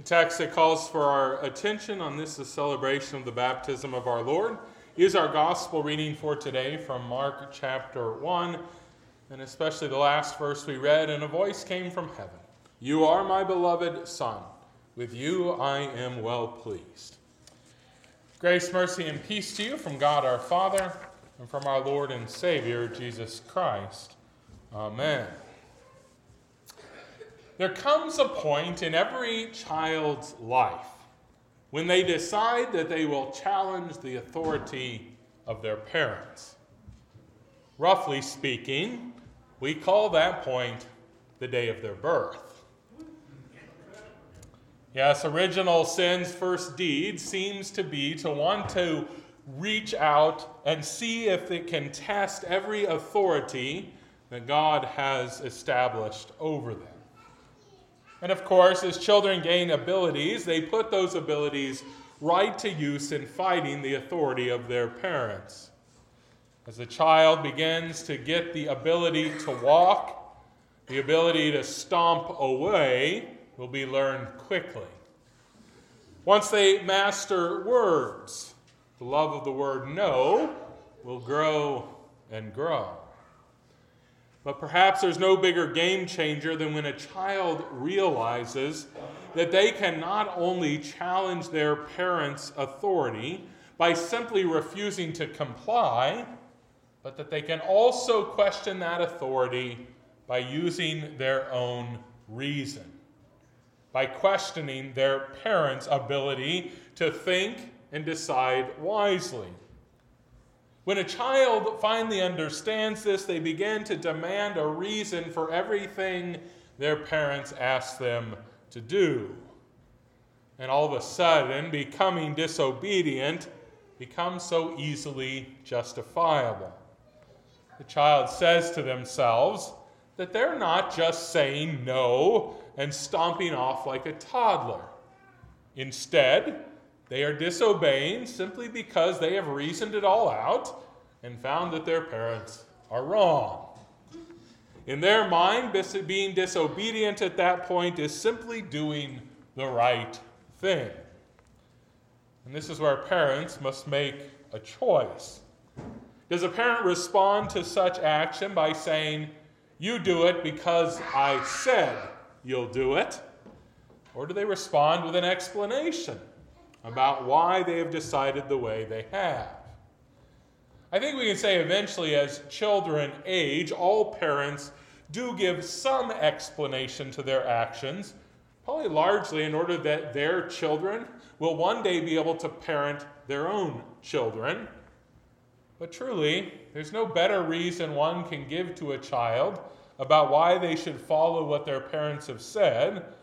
The text that calls for our attention on this celebration of the baptism of our Lord is our gospel reading for today from Mark chapter 1, and especially the last verse we read. And a voice came from heaven You are my beloved Son. With you I am well pleased. Grace, mercy, and peace to you from God our Father and from our Lord and Savior, Jesus Christ. Amen. There comes a point in every child's life when they decide that they will challenge the authority of their parents. Roughly speaking, we call that point the day of their birth. Yes, original sin's first deed seems to be to want to reach out and see if it can test every authority that God has established over them. And of course, as children gain abilities, they put those abilities right to use in fighting the authority of their parents. As a child begins to get the ability to walk, the ability to stomp away will be learned quickly. Once they master words, the love of the word no will grow and grow. But perhaps there's no bigger game changer than when a child realizes that they can not only challenge their parents' authority by simply refusing to comply, but that they can also question that authority by using their own reason, by questioning their parents' ability to think and decide wisely. When a child finally understands this, they begin to demand a reason for everything their parents ask them to do. And all of a sudden, becoming disobedient becomes so easily justifiable. The child says to themselves that they're not just saying no and stomping off like a toddler. Instead, they are disobeying simply because they have reasoned it all out and found that their parents are wrong. In their mind, being disobedient at that point is simply doing the right thing. And this is where parents must make a choice. Does a parent respond to such action by saying, You do it because I said you'll do it? Or do they respond with an explanation? About why they have decided the way they have. I think we can say eventually, as children age, all parents do give some explanation to their actions, probably largely in order that their children will one day be able to parent their own children. But truly, there's no better reason one can give to a child about why they should follow what their parents have said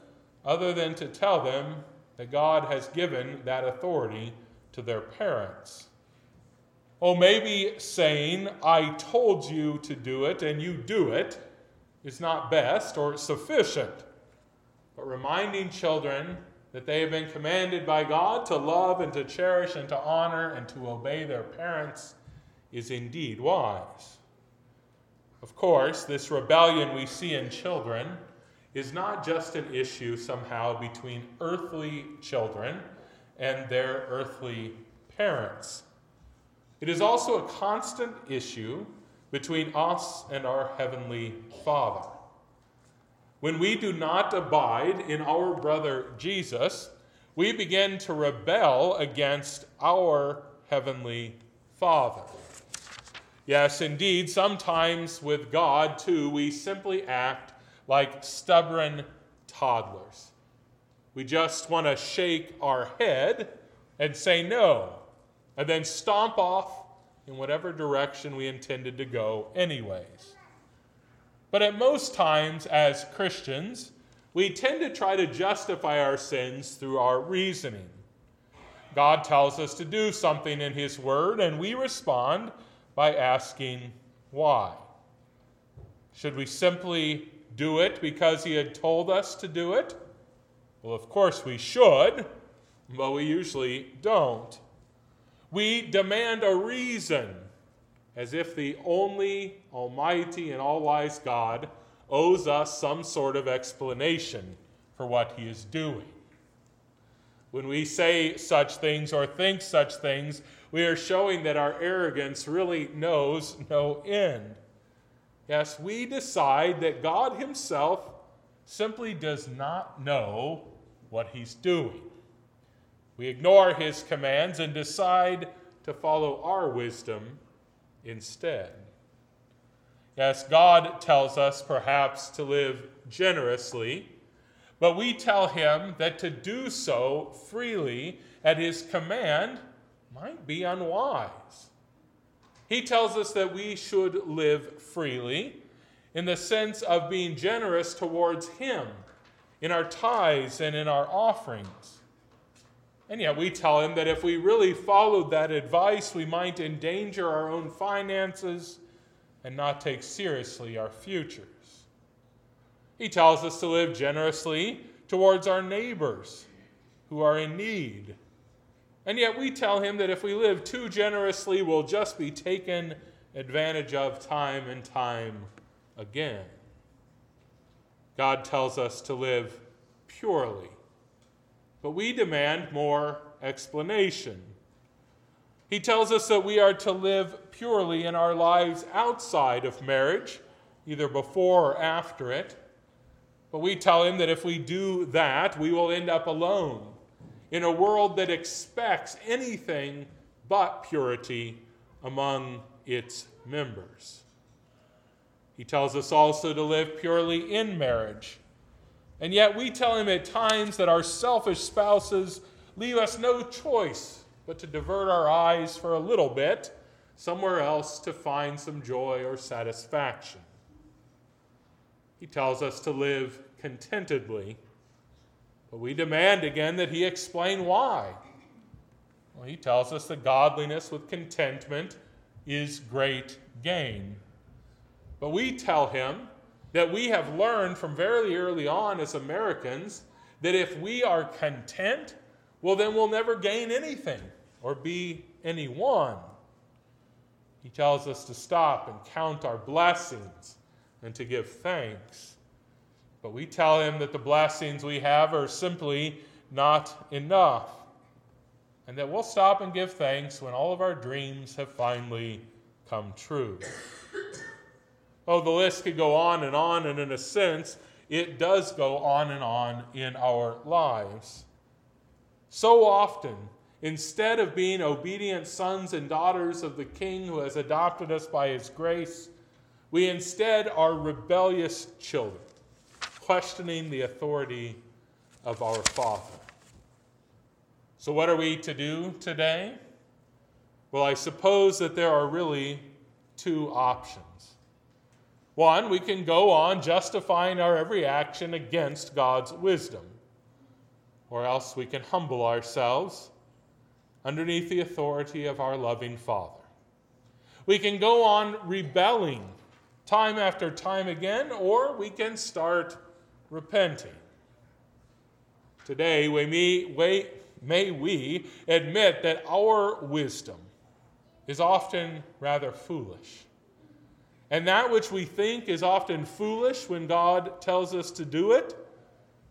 other than to tell them that God has given that authority to their parents. Oh, maybe saying, I told you to do it and you do it is not best or sufficient, but reminding children that they have been commanded by God to love and to cherish and to honor and to obey their parents is indeed wise. Of course, this rebellion we see in children is not just an issue somehow between earthly children and their earthly parents. It is also a constant issue between us and our Heavenly Father. When we do not abide in our brother Jesus, we begin to rebel against our Heavenly Father. Yes, indeed, sometimes with God too, we simply act like stubborn toddlers. We just want to shake our head and say no, and then stomp off in whatever direction we intended to go, anyways. But at most times, as Christians, we tend to try to justify our sins through our reasoning. God tells us to do something in His Word, and we respond by asking why. Should we simply do it because he had told us to do it? Well, of course we should, but we usually don't. We demand a reason, as if the only Almighty and all wise God owes us some sort of explanation for what he is doing. When we say such things or think such things, we are showing that our arrogance really knows no end. Yes, we decide that God Himself simply does not know what He's doing. We ignore His commands and decide to follow our wisdom instead. Yes, God tells us perhaps to live generously, but we tell Him that to do so freely at His command might be unwise. He tells us that we should live freely in the sense of being generous towards Him in our tithes and in our offerings. And yet we tell Him that if we really followed that advice, we might endanger our own finances and not take seriously our futures. He tells us to live generously towards our neighbors who are in need and yet we tell him that if we live too generously, we'll just be taken advantage of time and time again. God tells us to live purely, but we demand more explanation. He tells us that we are to live purely in our lives outside of marriage, either before or after it. But we tell him that if we do that, we will end up alone in a world that expects anything but purity among its members. He tells us also to live purely in marriage. And yet we tell him at times that our selfish spouses leave us no choice but to divert our eyes for a little bit somewhere else to find some joy or satisfaction. He tells us to live contentedly but we demand again that he explain why. Well, he tells us that godliness with contentment is great gain. But we tell him that we have learned from very early on as Americans that if we are content, well, then we'll never gain anything or be anyone. He tells us to stop and count our blessings and to give thanks. But we tell him that the blessings we have are simply not enough. And that we'll stop and give thanks when all of our dreams have finally come true. Oh, the list could go on and on, and in a sense, it does go on and on in our lives. So often, instead of being obedient sons and daughters of the King who has adopted us by his grace, we instead are rebellious children questioning the authority of our Father. So, what are we to do today? Well, I suppose that there are really two options. One, we can go on justifying our every action against God's wisdom, or else we can humble ourselves underneath the authority of our loving Father. We can go on rebelling time after time again, or we can start repenting. Today, we may, may we admit that our wisdom is often rather foolish. And that which we think is often foolish when God tells us to do it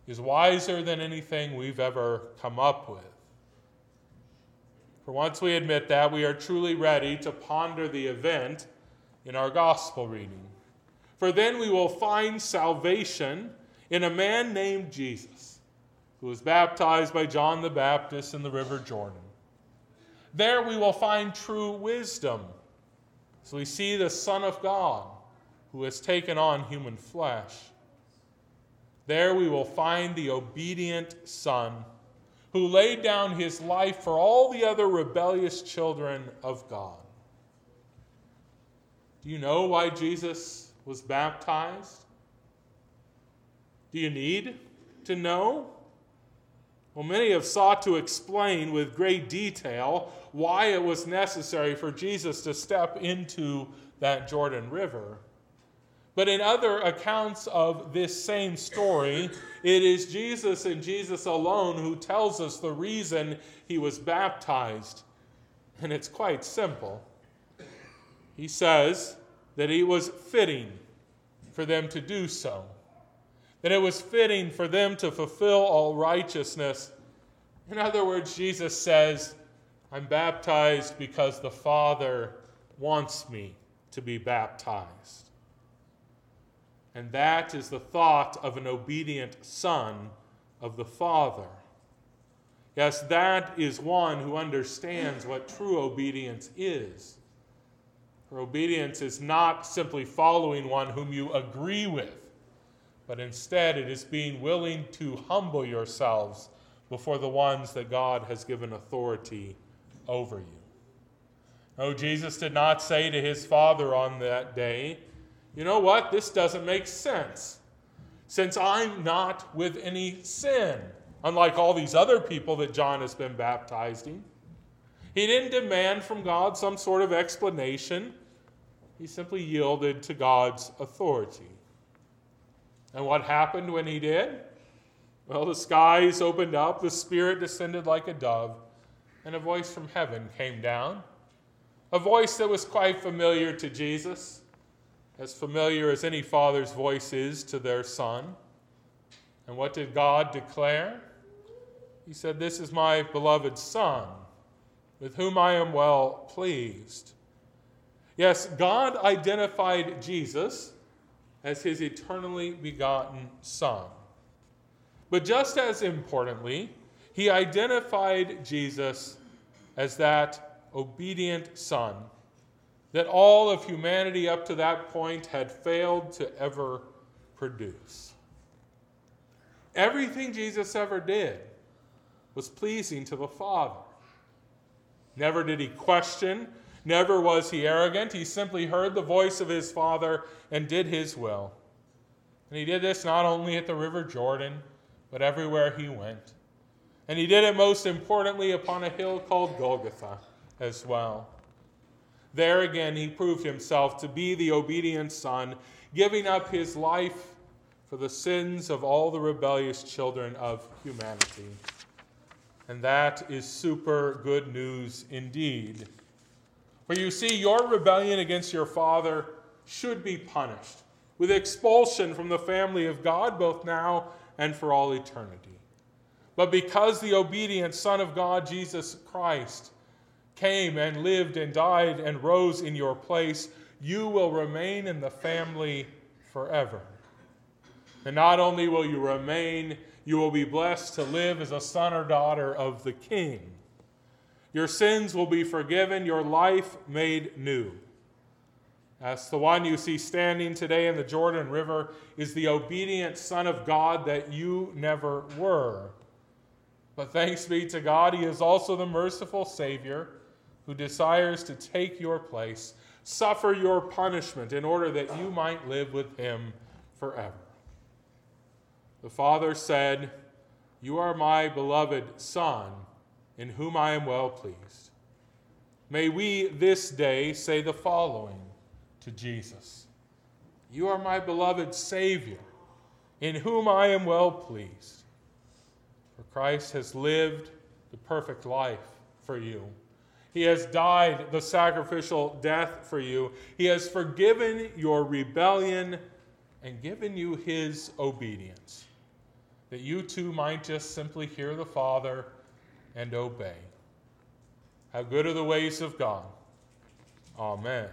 is wiser than anything we've ever come up with. For once we admit that, we are truly ready to ponder the event in our gospel reading. For then we will find salvation in a man named Jesus, who was baptized by John the Baptist in the River Jordan. There we will find true wisdom. So we see the Son of God who has taken on human flesh. There we will find the obedient Son who laid down his life for all the other rebellious children of God. Do you know why Jesus was baptized? Do you need to know? Well, many have sought to explain with great detail why it was necessary for Jesus to step into that Jordan River. But in other accounts of this same story, it is Jesus and Jesus alone who tells us the reason he was baptized. And it's quite simple. He says that it was fitting for them to do so that it was fitting for them to fulfill all righteousness In other words, Jesus says, I'm baptized because the Father wants me to be baptized. And that is the thought of an obedient son of the Father. Yes, that is one who understands what true obedience is. For obedience is not simply following one whom you agree with, but instead it is being willing to humble yourselves before the ones that God has given authority over you. No, Jesus did not say to his Father on that day, You know what? This doesn't make sense. Since I'm not with any sin, unlike all these other people that John has been baptizing. He didn't demand from God some sort of explanation. He simply yielded to God's authority. And what happened when he did? Well, the skies opened up, the Spirit descended like a dove, and a voice from heaven came down. A voice that was quite familiar to Jesus, as familiar as any father's voice is to their son. And what did God declare? He said, This is my beloved Son, with whom I am well pleased. Yes, God identified Jesus as his eternally begotten Son. But just as importantly, he identified Jesus as that obedient Son that all of humanity up to that point had failed to ever produce. Everything Jesus ever did was pleasing to the Father. Never did he question, never was he arrogant. He simply heard the voice of his Father and did his will. And he did this not only at the River Jordan, but everywhere he went. And he did it most importantly upon a hill called Golgotha as well. There again, he proved himself to be the obedient Son, giving up his life for the sins of all the rebellious children of humanity. And that is super good news indeed. For you see, your rebellion against your father should be punished with expulsion from the family of God, both now and for all eternity. But because the obedient Son of God, Jesus Christ, came and lived and died and rose in your place, you will remain in the family forever. And not only will you remain you will be blessed to live as a son or daughter of the King. Your sins will be forgiven, your life made new. As the one you see standing today in the Jordan River is the obedient Son of God that you never were. But thanks be to God, He is also the merciful Savior who desires to take your place, suffer your punishment in order that you might live with Him forever. The Father said, You are my beloved Son, in whom I am well pleased. May we this day say the following to Jesus You are my beloved Savior, in whom I am well pleased. For Christ has lived the perfect life for you. He has died the sacrificial death for you. He has forgiven your rebellion and given you his obedience that you too might just simply hear the Father and obey. How good are the ways of God. Amen.